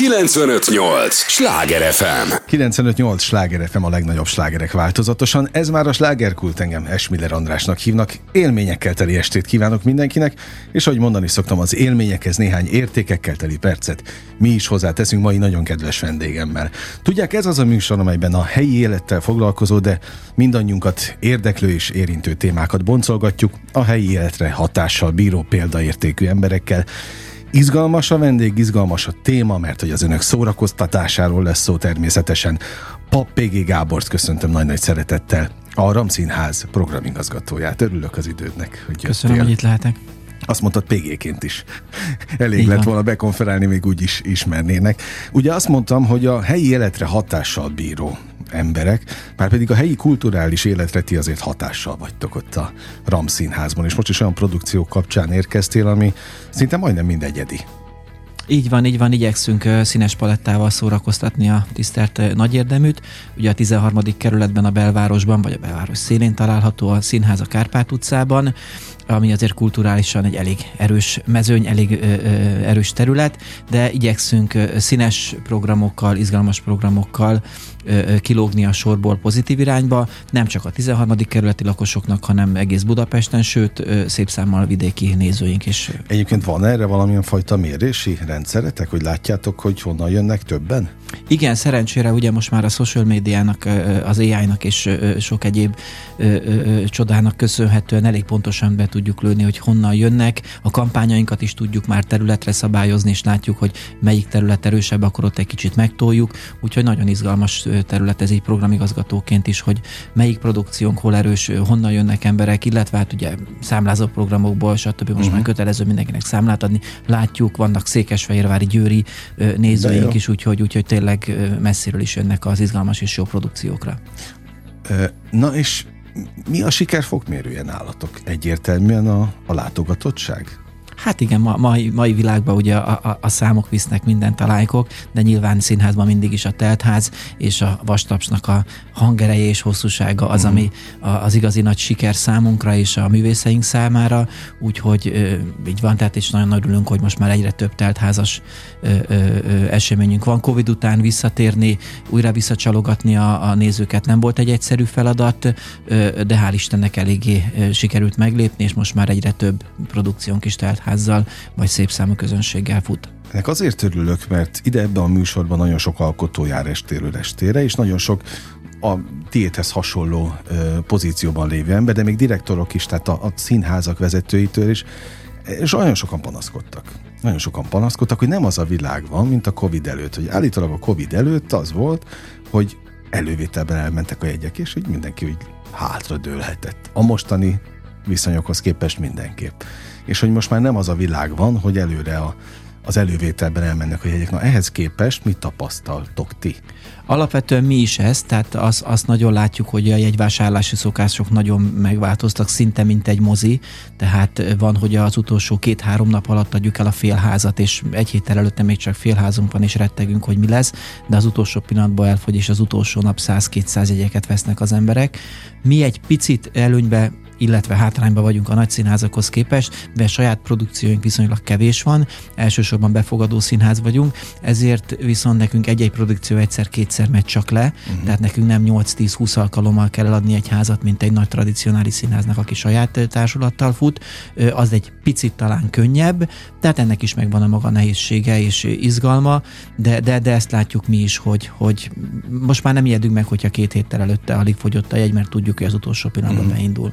958! Sláger FM! 958! Sláger FM a legnagyobb slágerek változatosan. Ez már a slágerkult engem Esmiller Andrásnak hívnak. Élményekkel teli estét kívánok mindenkinek, és ahogy mondani szoktam, az élményekhez néhány értékekkel teli percet mi is hozzáteszünk mai nagyon kedves vendégemmel. Tudják, ez az a műsor, amelyben a helyi élettel foglalkozó, de mindannyiunkat érdeklő és érintő témákat boncolgatjuk, a helyi életre hatással bíró példaértékű emberekkel, Izgalmas a vendég, izgalmas a téma, mert hogy az önök szórakoztatásáról lesz szó természetesen. Pap P.G. Gábort köszöntöm nagy-nagy szeretettel, a Ramszínház programigazgatóját. Örülök az idődnek, hogy jöttél. Köszönöm, hogy itt lehetek. Azt mondtad PG-ként is. Elég Igen. lett volna bekonferálni, még úgy is ismernének. Ugye azt mondtam, hogy a helyi életre hatással bíró emberek, már pedig a helyi kulturális életre ti azért hatással vagytok ott a RAM színházban, és most is olyan produkciók kapcsán érkeztél, ami szinte majdnem mind egyedi. Így van, így van, igyekszünk színes palettával szórakoztatni a tisztelt nagyérdeműt. Ugye a 13. kerületben a belvárosban, vagy a belváros szélén található a színház a Kárpát utcában, ami azért kulturálisan egy elég erős mezőny, elég ö, ö, erős terület, de igyekszünk színes programokkal, izgalmas programokkal kilógni a sorból pozitív irányba, nem csak a 13. kerületi lakosoknak, hanem egész Budapesten, sőt szép számmal vidéki nézőink is. Egyébként van erre valamilyen fajta mérési rendszeretek, hogy látjátok, hogy honnan jönnek többen? Igen, szerencsére ugye most már a social médiának, az AI-nak és sok egyéb csodának köszönhetően elég pontosan be tudjuk lőni, hogy honnan jönnek. A kampányainkat is tudjuk már területre szabályozni, és látjuk, hogy melyik terület erősebb, akkor ott egy kicsit megtoljuk. Úgyhogy nagyon izgalmas terület ez így programigazgatóként is, hogy melyik produkciónk hol erős, honnan jönnek emberek, illetve hát ugye számlázó programokból, stb. Most uh-huh. már kötelező mindenkinek számlát adni. Látjuk, vannak székesfehérvári győri nézőink is, úgyhogy, úgyhogy tényleg messziről is jönnek az izgalmas és jó produkciókra. Na és mi a siker fokmérője nálatok? Egyértelműen a, a látogatottság? Hát igen, ma, mai, mai világban ugye a, a, a számok visznek mindent a lájkok, de nyilván színházban mindig is a teltház és a vastapsnak a hangereje és hosszúsága az, mm. ami a, az igazi nagy siker számunkra és a művészeink számára, úgyhogy ö, így van, tehát is nagyon örülünk, hogy most már egyre több teltházas ö, ö, ö, eseményünk van. Covid után visszatérni, újra visszacsalogatni a, a nézőket nem volt egy egyszerű feladat, ö, de hál' Istennek eléggé ö, sikerült meglépni, és most már egyre több produkciónk is teltház színházzal, vagy szép számú közönséggel fut. Ennek azért örülök, mert ide ebben a műsorban nagyon sok alkotó jár estéről estére, és nagyon sok a tiédhez hasonló ö, pozícióban lévő ember, de még direktorok is, tehát a, a színházak vezetőitől is, és olyan sokan panaszkodtak. Nagyon sokan panaszkodtak, hogy nem az a világ van, mint a Covid előtt. Hogy állítólag a Covid előtt az volt, hogy elővételben elmentek a jegyek, és hogy mindenki úgy hátra dőlhetett. A mostani viszonyokhoz képest mindenképp és hogy most már nem az a világ van, hogy előre a, az elővételben elmennek a jegyek. Na ehhez képest mit tapasztaltok ti? Alapvetően mi is ez, tehát azt, azt nagyon látjuk, hogy a jegyvásárlási szokások nagyon megváltoztak, szinte mint egy mozi, tehát van, hogy az utolsó két-három nap alatt adjuk el a félházat, és egy héttel előtte még csak félházunk van, és rettegünk, hogy mi lesz, de az utolsó pillanatban elfogy, és az utolsó nap 100-200 jegyeket vesznek az emberek. Mi egy picit előnybe illetve hátrányban vagyunk a nagy színházakhoz képest, de saját produkcióink viszonylag kevés van, elsősorban befogadó színház vagyunk, ezért viszont nekünk egy-egy produkció egyszer-kétszer megy csak le, uh-huh. tehát nekünk nem 8-10-20 alkalommal kell eladni egy házat, mint egy nagy tradicionális színháznak, aki saját társulattal fut, az egy picit talán könnyebb, tehát ennek is megvan a maga nehézsége és izgalma, de, de, de ezt látjuk mi is, hogy, hogy most már nem ijedünk meg, hogyha két héttel előtte alig fogyott a jegy, mert tudjuk, hogy az utolsó pillanatban uh-huh. beindul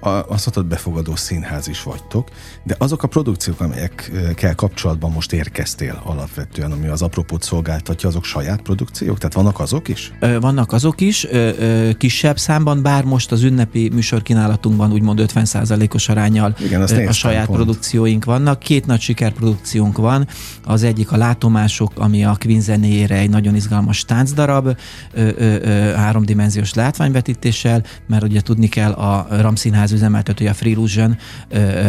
a, azt mondtad, befogadó színház is vagytok, de azok a produkciók, amelyekkel kapcsolatban most érkeztél alapvetően, ami az apropót szolgáltatja, azok saját produkciók? Tehát vannak azok is? Vannak azok is, kisebb számban, bár most az ünnepi műsorkínálatunkban úgymond 50%-os arányal Igen, a saját pont. produkcióink vannak. Két nagy sikerprodukciónk van, az egyik a Látomások, ami a Queen zenéjére egy nagyon izgalmas táncdarab, háromdimenziós látványvetítéssel, mert ugye tudni kell a Ramszínház színház üzemeltetője, a Freelusion,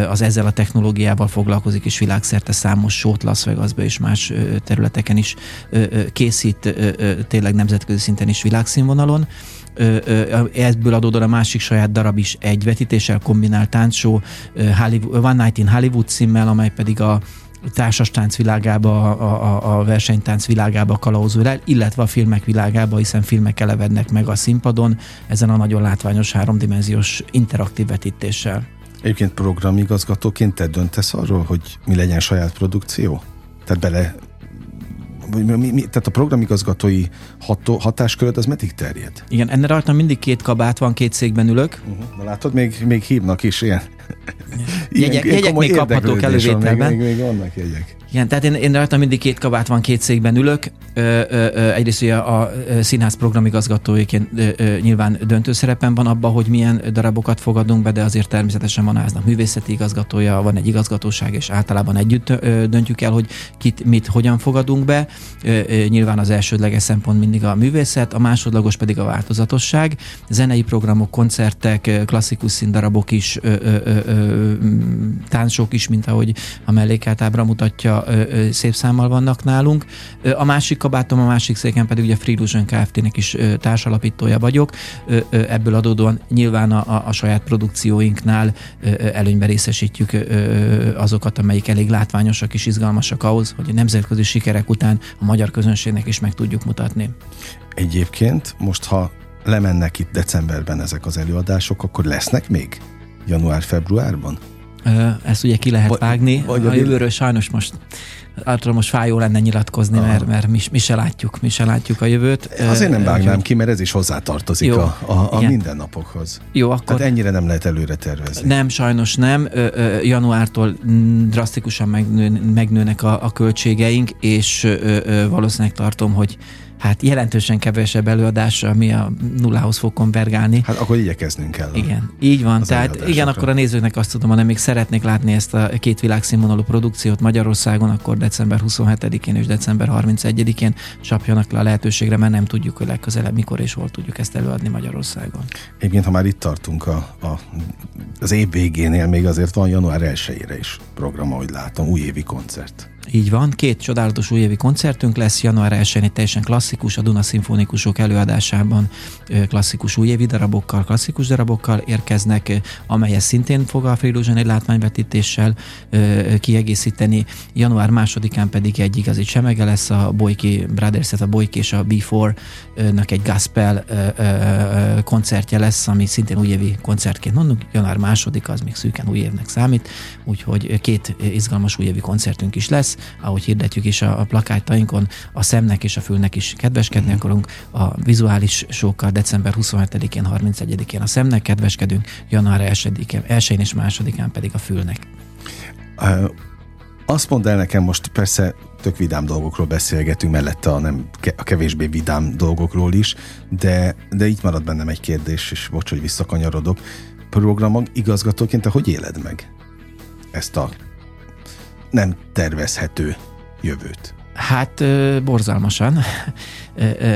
az ezzel a technológiával foglalkozik, és világszerte számos sót Las Vegasba és más területeken is készít, tényleg nemzetközi szinten is világszínvonalon. Ebből adódóan a másik saját darab is egy vetítéssel kombinált táncsó, One Night in Hollywood címmel, amely pedig a társas tánc világába, a, a, a versenytánc világába kalauzul el, illetve a filmek világába, hiszen filmek elevednek meg a színpadon ezen a nagyon látványos háromdimenziós interaktív vetítéssel. Egyébként programigazgatóként te döntesz arról, hogy mi legyen saját produkció? Tehát bele mi, mi, tehát a programigazgatói ható, hatásköröd az meddig terjed? Igen, ennek rajtam mindig két kabát van, két székben ülök. Uh-huh. Na látod, még, még hívnak is ilyen. Jegyek, ilyen még kaphatók elővételben. Még, még, még vannak jegyek. Igen, tehát én, én rajtam mindig két kabát van, két székben ülök. Ö, ö, ö, egyrészt ugye a, a színház programigazgatóiként ö, ö, nyilván döntő szerepen van abban, hogy milyen darabokat fogadunk be, de azért természetesen van háznak művészeti igazgatója, van egy igazgatóság, és általában együtt ö, döntjük el, hogy kit, mit, hogyan fogadunk be. Ö, ö, nyilván az elsődleges szempont mindig a művészet, a másodlagos pedig a változatosság. Zenei programok, koncertek, klasszikus színdarabok is, ö, ö, ö, táncok is, mint ahogy a mellékátábra mutatja, szép számmal vannak nálunk. A másik kabátom, a másik széken pedig ugye Free Illusion Kft-nek is társalapítója vagyok. Ebből adódóan nyilván a, a saját produkcióinknál előnybe részesítjük azokat, amelyik elég látványosak és izgalmasak ahhoz, hogy a nemzetközi sikerek után a magyar közönségnek is meg tudjuk mutatni. Egyébként most, ha lemennek itt decemberben ezek az előadások, akkor lesznek még január-februárban? Ezt ugye ki lehet vágni. Vagy a jövőről sajnos most általában most fájó lenne nyilatkozni, mert, mert mi, mi se látjuk, mi se látjuk a jövőt. Azért nem vágnám ki, mert ez is hozzátartozik Jó, a, a, a mindennapokhoz. Jó, akkor... Tehát ennyire nem lehet előre tervezni. Nem, sajnos nem. Januártól drasztikusan megnő, megnőnek a, a költségeink, és valószínűleg tartom, hogy hát jelentősen kevesebb előadás, ami a nullához fog konvergálni. Hát akkor igyekeznünk kell. Igen, így van. Tehát igen, akkor a nézőknek azt tudom, ha még szeretnék látni ezt a két világszínvonalú produkciót Magyarországon, akkor december 27-én és december 31-én csapjanak le a lehetőségre, mert nem tudjuk, hogy legközelebb mikor és hol tudjuk ezt előadni Magyarországon. Egyébként, ha már itt tartunk a, a, az év végénél, még azért van január 1-ére is program, ahogy látom, újévi koncert. Így van, két csodálatos újévi koncertünk lesz, január 1 egy teljesen klasszikus, a Duna Szimfonikusok előadásában klasszikus újévi darabokkal, klasszikus darabokkal érkeznek, amelyet szintén fog a Freelusion egy látványvetítéssel kiegészíteni. Január másodikán pedig egy igazi csemege lesz a Boyki Brothers, a Boyki és a B4-nak egy gospel koncertje lesz, ami szintén újévi koncertként mondunk. Január második az még szűken új évnek számít, úgyhogy két izgalmas újévi koncertünk is lesz ahogy hirdetjük is a, a plakátainkon, a szemnek és a fülnek is kedveskedni mm. akarunk. A vizuális sokkal december 27-én, 31-én a szemnek kedveskedünk, január 1-én, 1 és 2-án pedig a fülnek. Uh, azt mondd el nekem most, persze tök vidám dolgokról beszélgetünk, mellette a, nem, a kevésbé vidám dolgokról is, de, de így marad bennem egy kérdés, és bocs, hogy visszakanyarodok. Programok igazgatóként te hogy éled meg ezt a nem tervezhető jövőt? Hát borzalmasan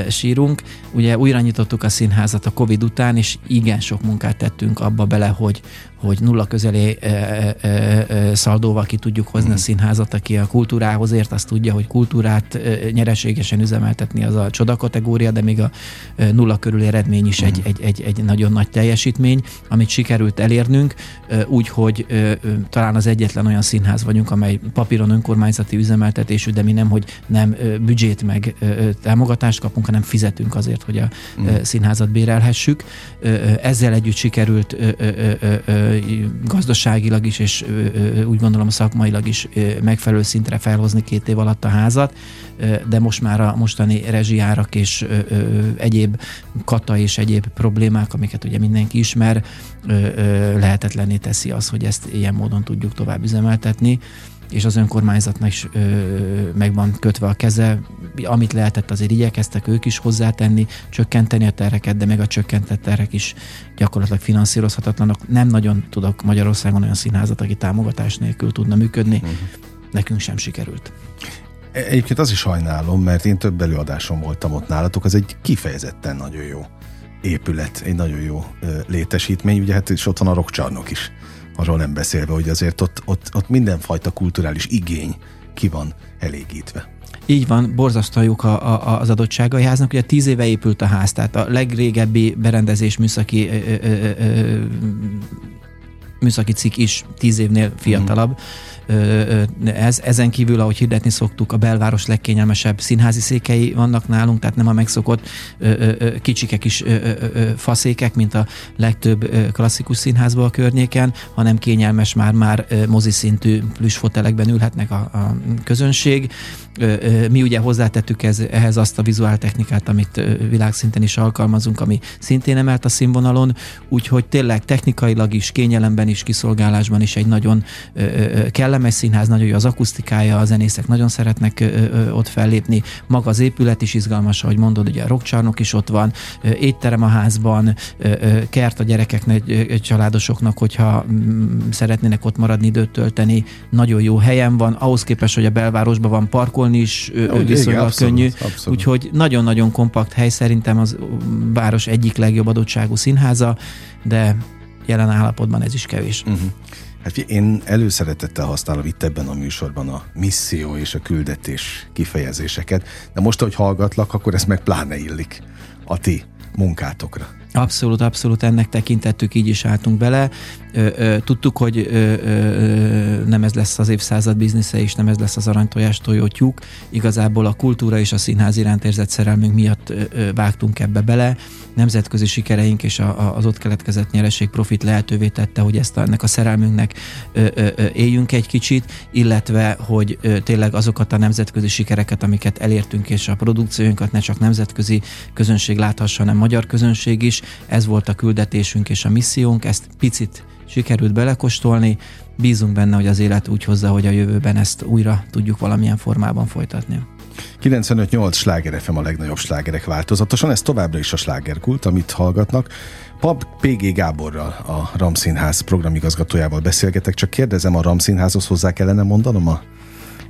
sírunk. Ugye újra nyitottuk a színházat a Covid után, és igen sok munkát tettünk abba bele, hogy, hogy nulla közeli e, szaldóval ki tudjuk hozni mm. a színházat, aki a kultúrához ért, azt tudja, hogy kultúrát nyereségesen üzemeltetni az a csoda kategória, de még a nulla körüli eredmény is mm. egy, egy, egy, egy nagyon nagy teljesítmény, amit sikerült elérnünk, úgyhogy talán az egyetlen olyan színház vagyunk, amely papíron önkormányzati üzemeltetésű, de mi nem, hogy nem büdzsét meg támogatást kapunk, hanem fizetünk azért, hogy a mm. e, színházat bérelhessük. Ezzel együtt sikerült gazdaságilag is, és úgy gondolom szakmailag is megfelelő szintre felhozni két év alatt a házat, de most már a mostani rezsiárak és egyéb kata és egyéb problémák, amiket ugye mindenki ismer, lehetetlenné teszi az, hogy ezt ilyen módon tudjuk tovább üzemeltetni és az önkormányzatnak is ö, meg van kötve a keze. Amit lehetett, azért igyekeztek ők is hozzátenni, csökkenteni a terheket, de meg a csökkentett terhek is gyakorlatilag finanszírozhatatlanok. Nem nagyon tudok Magyarországon olyan színházat, aki támogatás nélkül tudna működni. Uh-huh. Nekünk sem sikerült. Egyébként az is sajnálom, mert én több előadáson voltam ott nálatok, az egy kifejezetten nagyon jó épület, egy nagyon jó létesítmény, ugye hát is ott van a rockcsarnok is arról nem beszélve, hogy azért ott, ott, ott mindenfajta kulturális igény ki van elégítve. Így van, borzasztaljuk a, a, az adottságai háznak. Ugye tíz éve épült a ház, tehát a legrégebbi berendezés műszaki ö, ö, ö, műszaki cikk is tíz évnél fiatalabb. Mm ez, ezen kívül, ahogy hirdetni szoktuk, a belváros legkényelmesebb színházi székei vannak nálunk, tehát nem a megszokott kicsike kis faszékek, mint a legtöbb klasszikus színházban a környéken, hanem kényelmes már-már moziszintű plüsfotelekben ülhetnek a, a közönség. Mi ugye hozzátettük ez, ehhez azt a vizuál technikát, amit világszinten is alkalmazunk, ami szintén emelt a színvonalon, úgyhogy tényleg technikailag is, kényelemben is, kiszolgálásban is egy nagyon kell kellemes színház, nagyon jó az akusztikája, a zenészek nagyon szeretnek ott fellépni, maga az épület is izgalmas, ahogy mondod, ugye a rockcsarnok is ott van, étterem a házban, kert a gyerekeknek, családosoknak, hogyha m- szeretnének ott maradni, időt tölteni, nagyon jó helyen van, ahhoz képest, hogy a belvárosban van parkolni is Úgy, viszonylag igen, könnyű, abszolút. úgyhogy nagyon-nagyon kompakt hely, szerintem az város egyik legjobb adottságú színháza, de jelen állapotban ez is kevés. Uh-huh. Hát én előszeretettel használom itt ebben a műsorban a misszió és a küldetés kifejezéseket, de most, hogy hallgatlak, akkor ez meg pláne illik a ti munkátokra. Abszolút, abszolút ennek tekintettük, így is álltunk bele. Tudtuk, hogy nem ez lesz az évszázad biznisze, és nem ez lesz az aranytojás tojótyúk. Igazából a kultúra és a színház iránt érzett szerelmünk miatt vágtunk ebbe bele. Nemzetközi sikereink és az ott keletkezett nyereség profit lehetővé tette, hogy ezt a, ennek a szerelmünknek éljünk egy kicsit, illetve, hogy tényleg azokat a nemzetközi sikereket, amiket elértünk, és a produkcióinkat ne csak nemzetközi közönség láthassa, hanem magyar közönség is. Ez volt a küldetésünk és a missziónk, ezt picit sikerült belekostolni, bízunk benne, hogy az élet úgy hozza, hogy a jövőben ezt újra tudjuk valamilyen formában folytatni. 95-8 sláger FM a legnagyobb slágerek változatosan, ez továbbra is a slágerkult, amit hallgatnak. Pap PG Gáborral, a Ramszínház programigazgatójával beszélgetek, csak kérdezem, a Ramszínházhoz hozzá kellene mondanom a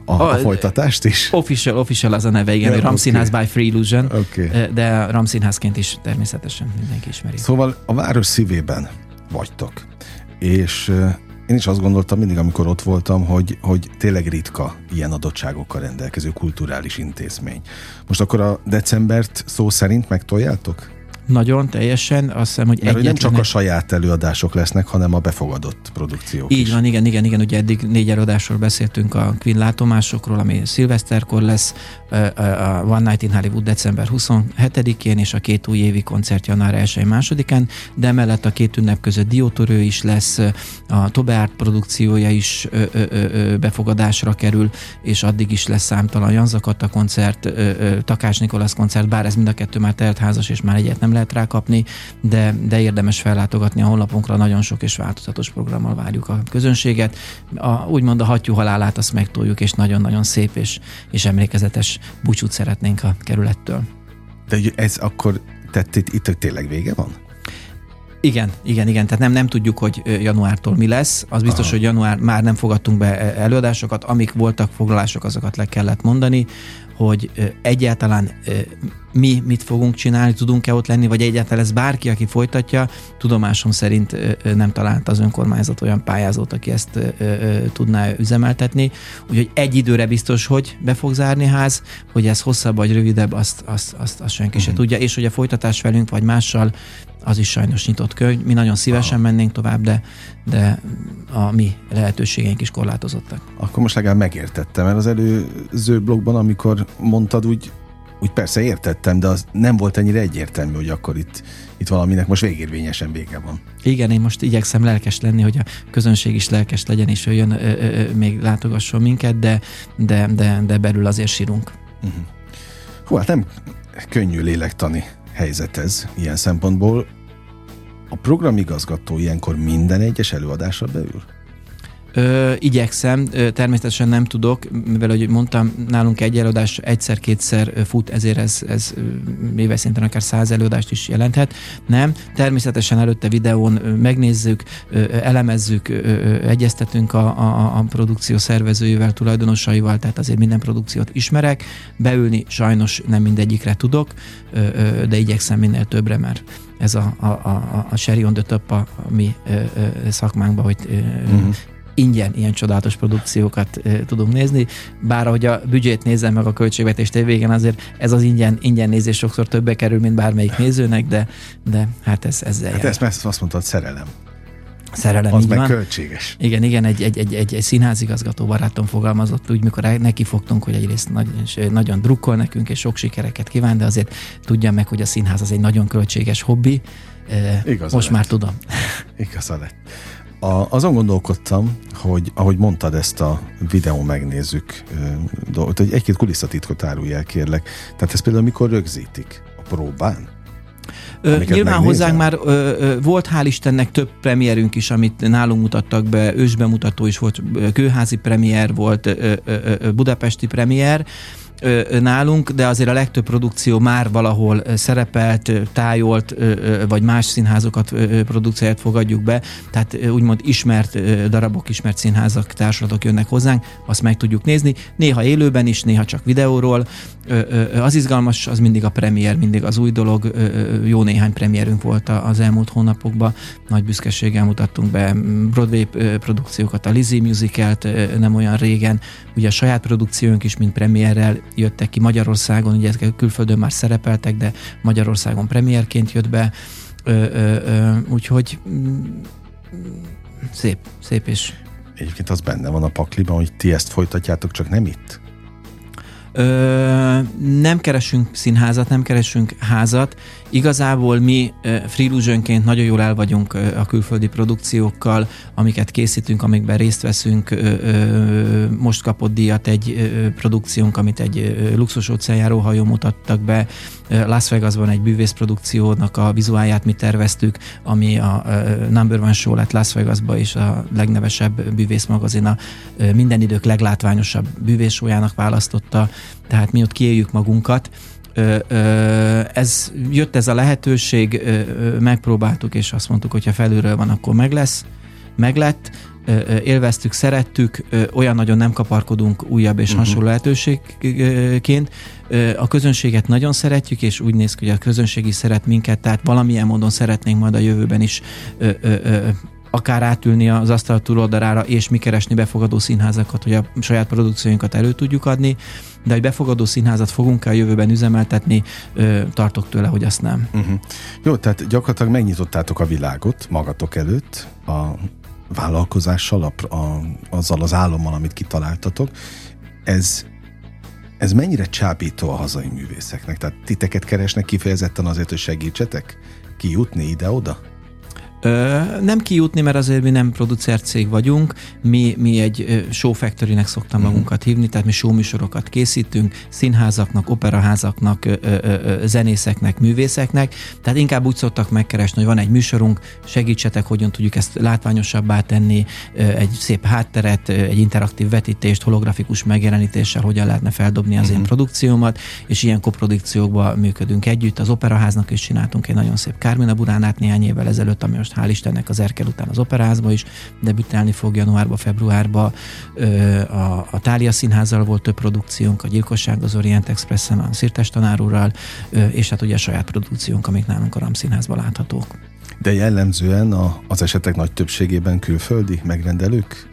a, a, a folytatást is? Official, official az a neve, igen, ja, Ramszínház okay. by Free Illusion, okay. de Ramszínházként is természetesen mindenki ismeri. Szóval a város szívében vagytok és én is azt gondoltam mindig, amikor ott voltam, hogy, hogy tényleg ritka ilyen adottságokkal rendelkező kulturális intézmény. Most akkor a decembert szó szerint megtoljátok? Nagyon, teljesen. Azt hiszem, hogy Mert nem csak a saját előadások lesznek, hanem a befogadott produkciók Így is. van, igen, igen, igen. Ugye eddig négy előadásról beszéltünk a Queen látomásokról, ami szilveszterkor lesz, a One Night in Hollywood december 27-én, és a két új évi koncert január 1-2-án, de emellett a két ünnep között Diótorő is lesz, a Tobe produkciója is befogadásra kerül, és addig is lesz számtalan Janzakatta koncert, Takás Nikolasz koncert, bár ez mind a kettő már telt házas, és már egyet nem lehet rákapni, de, de érdemes fellátogatni a honlapunkra, nagyon sok és változatos programmal várjuk a közönséget. A, úgymond a hattyú halálát azt megtoljuk, és nagyon-nagyon szép és, és emlékezetes búcsút szeretnénk a kerülettől. De ez akkor, tehát itt, itt tényleg vége van? Igen, igen, igen. Tehát nem, nem tudjuk, hogy januártól mi lesz. Az biztos, Aha. hogy január már nem fogadtunk be előadásokat. Amik voltak foglalások, azokat le kellett mondani hogy egyáltalán mi mit fogunk csinálni, tudunk-e ott lenni, vagy egyáltalán ez bárki, aki folytatja, tudomásom szerint nem talált az önkormányzat olyan pályázót, aki ezt tudná üzemeltetni. Úgyhogy egy időre biztos, hogy be fog zárni ház, hogy ez hosszabb vagy rövidebb, azt, azt, azt, azt senki uh-huh. se mhm. tudja, és hogy a folytatás velünk vagy mással az is sajnos nyitott könyv. Mi nagyon szívesen Aha. mennénk tovább, de, de a mi lehetőségeink is korlátozottak. Akkor most legalább megértettem, mert az előző blogban, amikor mondtad, úgy, úgy persze értettem, de az nem volt ennyire egyértelmű, hogy akkor itt, itt valaminek most végérvényesen vége van. Igen, én most igyekszem lelkes lenni, hogy a közönség is lelkes legyen, és jöjjön, ö, ö, ö, még látogasson minket, de, de, de, de belül azért sírunk. Uh-huh. Hú, hát nem könnyű lélektani helyzet ez ilyen szempontból. A programigazgató ilyenkor minden egyes előadásra beül? Ö, igyekszem, ö, természetesen nem tudok, mivel, ahogy mondtam, nálunk egy előadás egyszer-kétszer fut, ezért ez, ez éves szinten akár száz előadást is jelenthet. Nem, természetesen előtte videón megnézzük, elemezzük, ö, egyeztetünk a, a, a produkció szervezőjével, tulajdonosaival, tehát azért minden produkciót ismerek. Beülni sajnos nem mindegyikre tudok, ö, ö, de igyekszem minél többre, mert ez a, a, a, a Sherry on the top a, a mi ö, ö, szakmánkban, hogy ö, uh-huh ingyen ilyen csodálatos produkciókat e, tudunk nézni, bár ahogy a büdzsét nézem meg a költségvetést végén, azért ez az ingyen, ingyen nézés sokszor többe kerül, mint bármelyik nézőnek, de, de hát ez ezzel Hát jár. ezt, ezt azt mondtad, szerelem. szerelem. Az meg van. költséges. Igen, igen, egy, egy, egy, egy, egy színházigazgató barátom fogalmazott úgy, mikor neki fogtunk, hogy egyrészt nagy, nagyon drukkol nekünk, és sok sikereket kíván, de azért tudja meg, hogy a színház az egy nagyon költséges hobbi. Igaza Most lett. már tudom. Igaza lett. A, azon gondolkodtam, hogy ahogy mondtad ezt a videó megnézzük dolgot, hogy egy-két kulisszatitkot árulj el, kérlek. Tehát ez például mikor rögzítik? A próbán? Ö, nyilván hozzánk már ö, ö, volt hál' Istennek több premierünk is, amit nálunk mutattak be, ősbemutató is volt, kőházi premier volt, ö, ö, ö, budapesti premier, nálunk, de azért a legtöbb produkció már valahol szerepelt, tájolt, vagy más színházokat produkcióját fogadjuk be, tehát úgymond ismert darabok, ismert színházak, társadatok jönnek hozzánk, azt meg tudjuk nézni, néha élőben is, néha csak videóról. Az izgalmas, az mindig a premier, mindig az új dolog, jó néhány premierünk volt az elmúlt hónapokban, nagy büszkeséggel mutattunk be Broadway produkciókat, a Lizzie musicalt nem olyan régen, ugye a saját produkciónk is, mint premierrel jöttek ki Magyarországon, ugye ezek külföldön már szerepeltek, de Magyarországon premierként jött be, ö, ö, ö, úgyhogy mm, szép, szép és... Egyébként az benne van a pakliban, hogy ti ezt folytatjátok, csak nem itt? Ö, nem keresünk színházat, nem keresünk házat. Igazából mi Freelusionként nagyon jól el vagyunk a külföldi produkciókkal, amiket készítünk, amikben részt veszünk. Most kapott díjat egy produkciónk, amit egy luxus óceánjáró hajó mutattak be. Las Vegasban egy bűvészprodukciónak a vizuáját mi terveztük, ami a Number One Show lett Las Vegasba, és a legnevesebb bűvészmagazin a minden idők leglátványosabb bűvészsójának választotta, tehát mi ott kiéljük magunkat, ez jött ez a lehetőség, megpróbáltuk, és azt mondtuk, hogy ha felülről van, akkor meg lesz, meg lett, élveztük, szerettük, olyan nagyon nem kaparkodunk újabb és uh-huh. hasonló lehetőségként. A közönséget nagyon szeretjük, és úgy néz ki, hogy a közönség is szeret minket, tehát valamilyen módon szeretnénk majd a jövőben is akár átülni az asztal túloldalára, és mi keresni befogadó színházakat, hogy a saját produkcióinkat elő tudjuk adni, de egy befogadó színházat fogunk-e a jövőben üzemeltetni, ö, tartok tőle, hogy azt nem. Uh-huh. Jó, tehát gyakorlatilag megnyitottátok a világot magatok előtt, a vállalkozással, a, a, azzal az álommal, amit kitaláltatok. Ez ez mennyire csábító a hazai művészeknek? Tehát titeket keresnek kifejezetten azért, hogy segítsetek kijutni ide-oda? Nem kijutni, mert azért mi nem producer cég vagyunk, mi, mi egy show factory-nek szoktam uh-huh. magunkat hívni, tehát mi show műsorokat készítünk, színházaknak, operaházaknak, zenészeknek, művészeknek, tehát inkább úgy szoktak megkeresni, hogy van egy műsorunk, segítsetek, hogyan tudjuk ezt látványosabbá tenni, egy szép hátteret, egy interaktív vetítést, holografikus megjelenítéssel, hogyan lehetne feldobni az uh-huh. én mhm. produkciómat, és ilyen koprodukciókban működünk együtt. Az operaháznak is csináltunk egy nagyon szép Kármina Buránát néhány évvel ezelőtt, ami most hál' Istennek az Erkel után az operázba is debütálni fog januárba, februárba. A, a Tália Színházzal volt több produkciónk, a Gyilkosság az Orient Expressen, a Szirtes tanárúrral, és hát ugye a saját produkciónk, amik nálunk a Ram Színházban láthatók. De jellemzően a, az esetek nagy többségében külföldi megrendelők?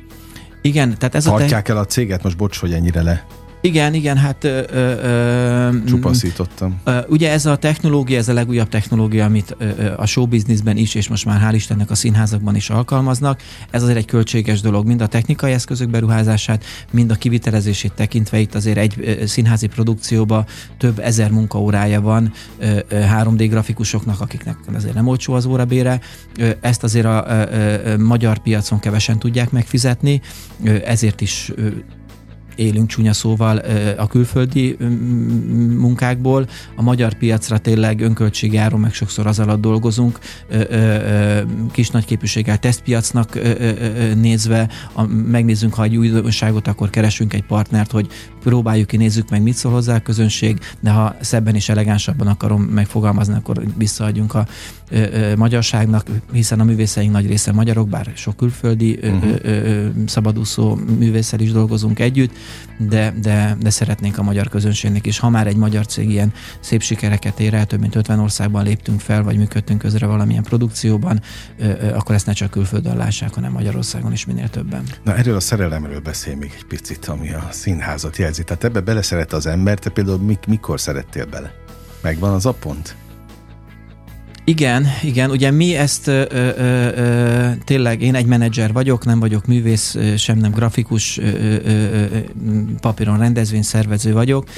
Igen, tehát ez Tartják a te... el a céget, most bocs, hogy ennyire le igen, igen, hát... Ö, ö, Csupaszítottam. Ö, ugye ez a technológia, ez a legújabb technológia, amit ö, a showbizniszben is, és most már hál' Istennek a színházakban is alkalmaznak. Ez azért egy költséges dolog, mind a technikai eszközök beruházását, mind a kivitelezését tekintve itt azért egy ö, színházi produkcióba több ezer munkaórája van ö, ö, 3D grafikusoknak, akiknek azért nem olcsó az órabére. Ö, ezt azért a ö, ö, magyar piacon kevesen tudják megfizetni, ö, ezért is ö, élünk csúnya szóval a külföldi munkákból. A magyar piacra tényleg önköltség járó, meg sokszor az alatt dolgozunk. Kis nagy képűséggel tesztpiacnak nézve, megnézzünk, ha egy újdonságot, akkor keresünk egy partnert, hogy próbáljuk ki, nézzük meg, mit szól hozzá a közönség, de ha szebben és elegánsabban akarom megfogalmazni, akkor visszaadjunk a ö, ö, magyarságnak, hiszen a művészeink nagy része magyarok, bár sok külföldi uh-huh. ö, ö, szabadúszó művésszel is dolgozunk együtt, de, de, de szeretnénk a magyar közönségnek is. Ha már egy magyar cég ilyen szép sikereket ér el, több mint 50 országban léptünk fel, vagy működtünk közre valamilyen produkcióban, ö, ö, akkor ezt ne csak külföldön lássák, hanem Magyarországon is minél többen. Na erről a szerelemről beszél még egy picit, ami a színházat jelzi. Tehát ebbe beleszeret az ember, te például mik, mikor szerettél bele? Megvan az a pont? Igen, igen, ugye mi ezt ö, ö, ö, tényleg, én egy menedzser vagyok, nem vagyok művész, sem nem grafikus, ö, ö, ö, papíron rendezvényszervező vagyok,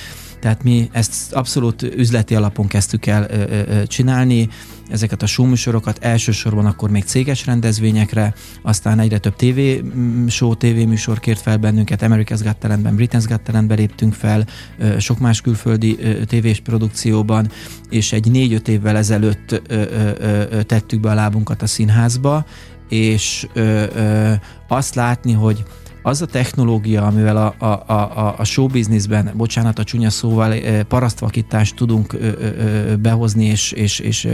tehát mi ezt abszolút üzleti alapon kezdtük el ö, ö, csinálni, ezeket a showműsorokat elsősorban akkor még céges rendezvényekre, aztán egyre több TV show, TV műsor kért fel bennünket, America's Got Talentben, Britain's Got Talentben léptünk fel, ö, sok más külföldi ö, tévés produkcióban, és egy négy-öt évvel ezelőtt ö, ö, ö, tettük be a lábunkat a színházba, és ö, ö, azt látni, hogy az a technológia, amivel a, a, a, a showbizniszben, bocsánat a csúnya szóval, parasztvakítást tudunk behozni, és, és, és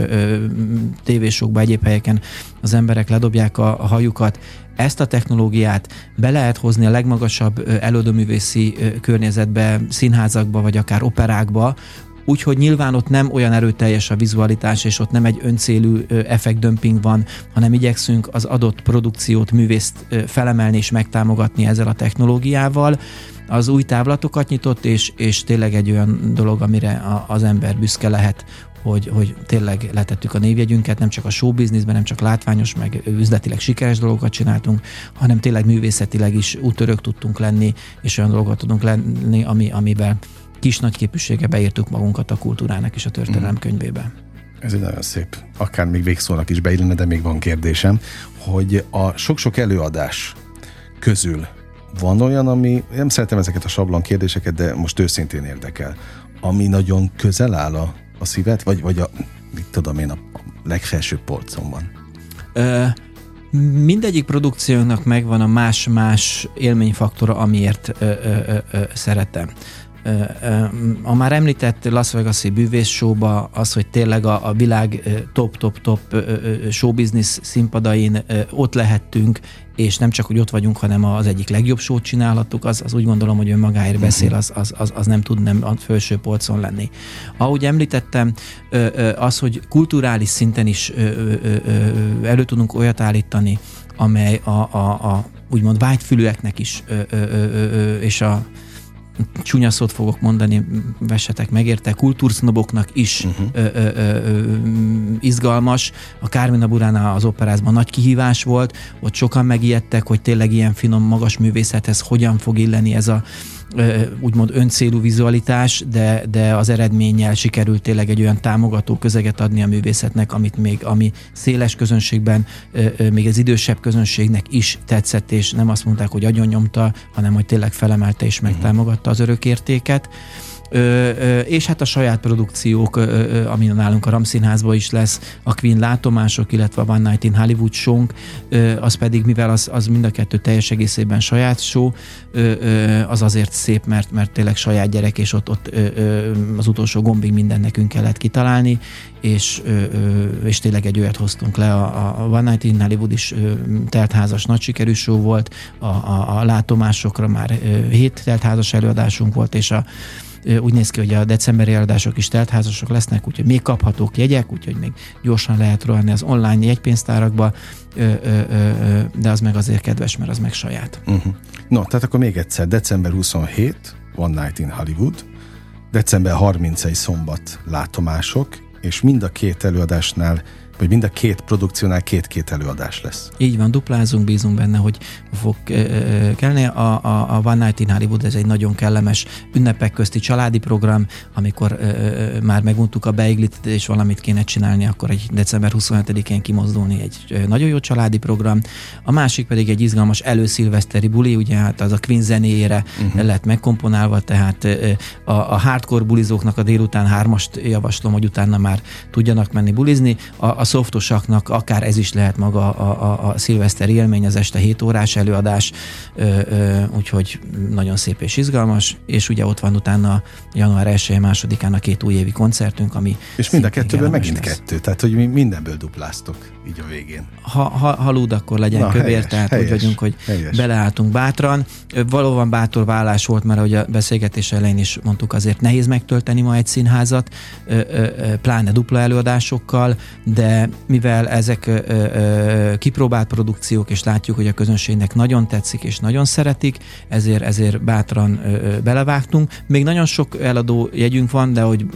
tévésokba, egyéb helyeken az emberek ledobják a, a hajukat, ezt a technológiát be lehet hozni a legmagasabb előadóművészi környezetbe, színházakba, vagy akár operákba, úgyhogy nyilván ott nem olyan erőteljes a vizualitás, és ott nem egy öncélű effektdömping van, hanem igyekszünk az adott produkciót, művészt felemelni és megtámogatni ezzel a technológiával. Az új távlatokat nyitott, és, és tényleg egy olyan dolog, amire a, az ember büszke lehet, hogy, hogy tényleg letettük a névjegyünket, nem csak a showbizniszben, nem csak látványos, meg üzletileg sikeres dolgokat csináltunk, hanem tényleg művészetileg is útörök tudtunk lenni, és olyan dolgokat tudunk lenni, ami, amivel kis nagy képűsége beírtuk magunkat a kultúrának és a történelem mhm. könyvébe. Ez egy nagyon szép, akár még végszónak is beillene, de még van kérdésem, hogy a sok-sok előadás közül van olyan, ami, nem szeretem ezeket a sablon kérdéseket, de most őszintén érdekel, ami nagyon közel áll a, a szívet, vagy, vagy a, mit tudom én, a legfelsőbb polcon van? Ö, mindegyik produkciónak megvan a más-más élményfaktora, amiért ö, ö, ö, szeretem a már említett Las Vegas-i bűvész showba az, hogy tényleg a, a világ top-top-top showbiznisz színpadain ott lehettünk, és nem csak, hogy ott vagyunk, hanem az egyik legjobb show csinálhattuk, az, az úgy gondolom, hogy önmagáért mhm. beszél, az, az, az, az nem tud nem a felső polcon lenni. Ahogy említettem, az, hogy kulturális szinten is elő tudunk olyat állítani, amely a, a, a úgymond vágyfülőeknek is, és a csúnya szót fogok mondani, vessetek megérte, kultúrsznoboknak is uh-huh. ö, ö, ö, izgalmas. A Kármina Buránál az operázban nagy kihívás volt, ott sokan megijedtek, hogy tényleg ilyen finom, magas művészethez hogyan fog illeni ez a úgymond öncélú vizualitás, de, de az eredménnyel sikerült tényleg egy olyan támogató közeget adni a művészetnek, amit még ami széles közönségben, még az idősebb közönségnek is tetszett, és nem azt mondták, hogy agyonnyomta, hanem hogy tényleg felemelte és mhm. megtámogatta az örökértéket. Ö, ö, és hát a saját produkciók, ö, ö, ami nálunk a Ramszínházban is lesz, a Queen látomások, illetve a One Night in Hollywood show az pedig, mivel az, az mind a kettő teljes egészében saját show, ö, ö, az azért szép, mert, mert tényleg saját gyerek, és ott, ott ö, ö, az utolsó gombig minden nekünk kellett kitalálni, és, ö, ö, és tényleg egy olyat hoztunk le. A, a One Night in Hollywood is ö, teltházas nagy sikerű show volt, a, a, a látomásokra már ö, hét teltházas előadásunk volt, és a úgy néz ki, hogy a decemberi eladások is teltházasok lesznek, úgyhogy még kaphatók jegyek, úgyhogy még gyorsan lehet rohanni az online jegypénztárakba, de az meg azért kedves, mert az meg saját. Uh-huh. No, tehát akkor még egyszer, december 27, One Night in Hollywood, december 31 szombat látomások, és mind a két előadásnál hogy mind a két produkciónál két-két előadás lesz. Így van, duplázunk, bízunk benne, hogy fog kelni. A, a, a One Night in Hollywood ez egy nagyon kellemes ünnepek közti családi program, amikor ö, már megmondtuk a beiglit, és valamit kéne csinálni, akkor egy december 27-én kimozdulni egy nagyon jó családi program. A másik pedig egy izgalmas előszilveszteri buli, ugye hát az a Queen zenéjére uh-huh. lett megkomponálva, tehát a, a hardcore bulizóknak a délután hármast javaslom, hogy utána már tudjanak menni bulizni. A, a szoftosaknak akár ez is lehet maga a, a, a szilveszteri élmény, az este 7 órás előadás, ö, ö, úgyhogy nagyon szép és izgalmas, és ugye ott van utána január 1 másodikán a két újévi koncertünk, ami És mind a kettőből megint lesz. kettő, tehát hogy mi mindenből dupláztok így a végén. Ha, ha, ha lúd, akkor legyen Na, kövér, helyes, tehát helyes, úgy vagyunk, hogy helyes. beleálltunk bátran. Valóban bátor vállás volt, mert ahogy a beszélgetés elején is mondtuk, azért nehéz megtölteni ma egy színházat, pláne dupla előadásokkal, de mivel ezek kipróbált produkciók, és látjuk, hogy a közönségnek nagyon tetszik, és nagyon szeretik, ezért, ezért bátran belevágtunk. Még nagyon sok eladó jegyünk van, de hogy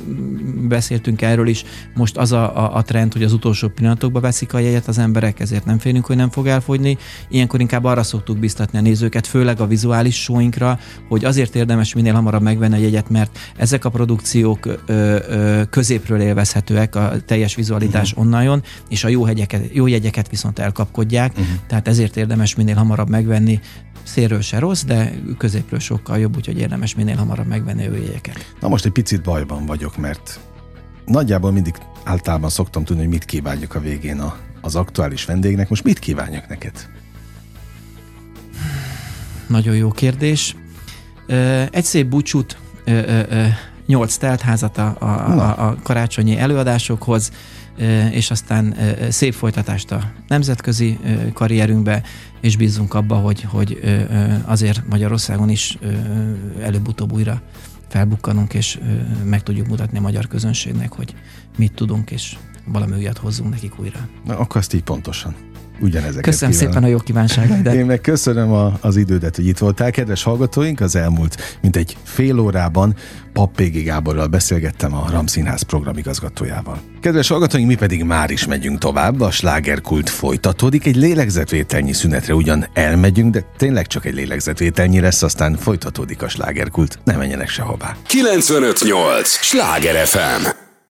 beszéltünk erről is, most az a, a, a trend, hogy az utolsó pillanatokban veszik a jegyet az emberek, ezért nem félünk, hogy nem fog elfogyni. Ilyenkor inkább arra szoktuk biztatni a nézőket, főleg a vizuális showinkra, hogy azért érdemes minél hamarabb megvenni a jegyet, mert ezek a produkciók ö, ö, középről élvezhetőek, a teljes vizualitás uh-huh. onnan jön, és a jó, hegyeket, jó jegyeket viszont elkapkodják, uh-huh. tehát ezért érdemes minél hamarabb megvenni, szélről se rossz, de középről sokkal jobb, úgyhogy érdemes minél hamarabb megvenni a jegyeket. Na most egy picit bajban vagyok, mert nagyjából mindig általában szoktam tudni, hogy mit kívánjuk a végén a, az aktuális vendégnek. Most mit kívánjak neked? Nagyon jó kérdés. Egy szép búcsút, nyolc teltházat a, a, a karácsonyi előadásokhoz, és aztán szép folytatást a nemzetközi karrierünkbe, és bízunk abba, hogy, hogy azért Magyarországon is előbb-utóbb újra felbukkanunk, és meg tudjuk mutatni a magyar közönségnek, hogy mit tudunk, és valami újat hozzunk nekik újra. Na, akkor azt így pontosan ugyanezeket Köszönöm kívánom. szépen a jó kívánságaidat. Én meg köszönöm a, az idődet, hogy itt voltál. Kedves hallgatóink, az elmúlt mint egy fél órában Pap Pégi Gáborral beszélgettem a Ramszínház programigazgatójával. Kedves hallgatóink, mi pedig már is megyünk tovább, a slágerkult folytatódik, egy lélegzetvételnyi szünetre ugyan elmegyünk, de tényleg csak egy lélegzetvételnyi lesz, aztán folytatódik a slágerkult, ne menjenek sehová. 958! Sláger FM!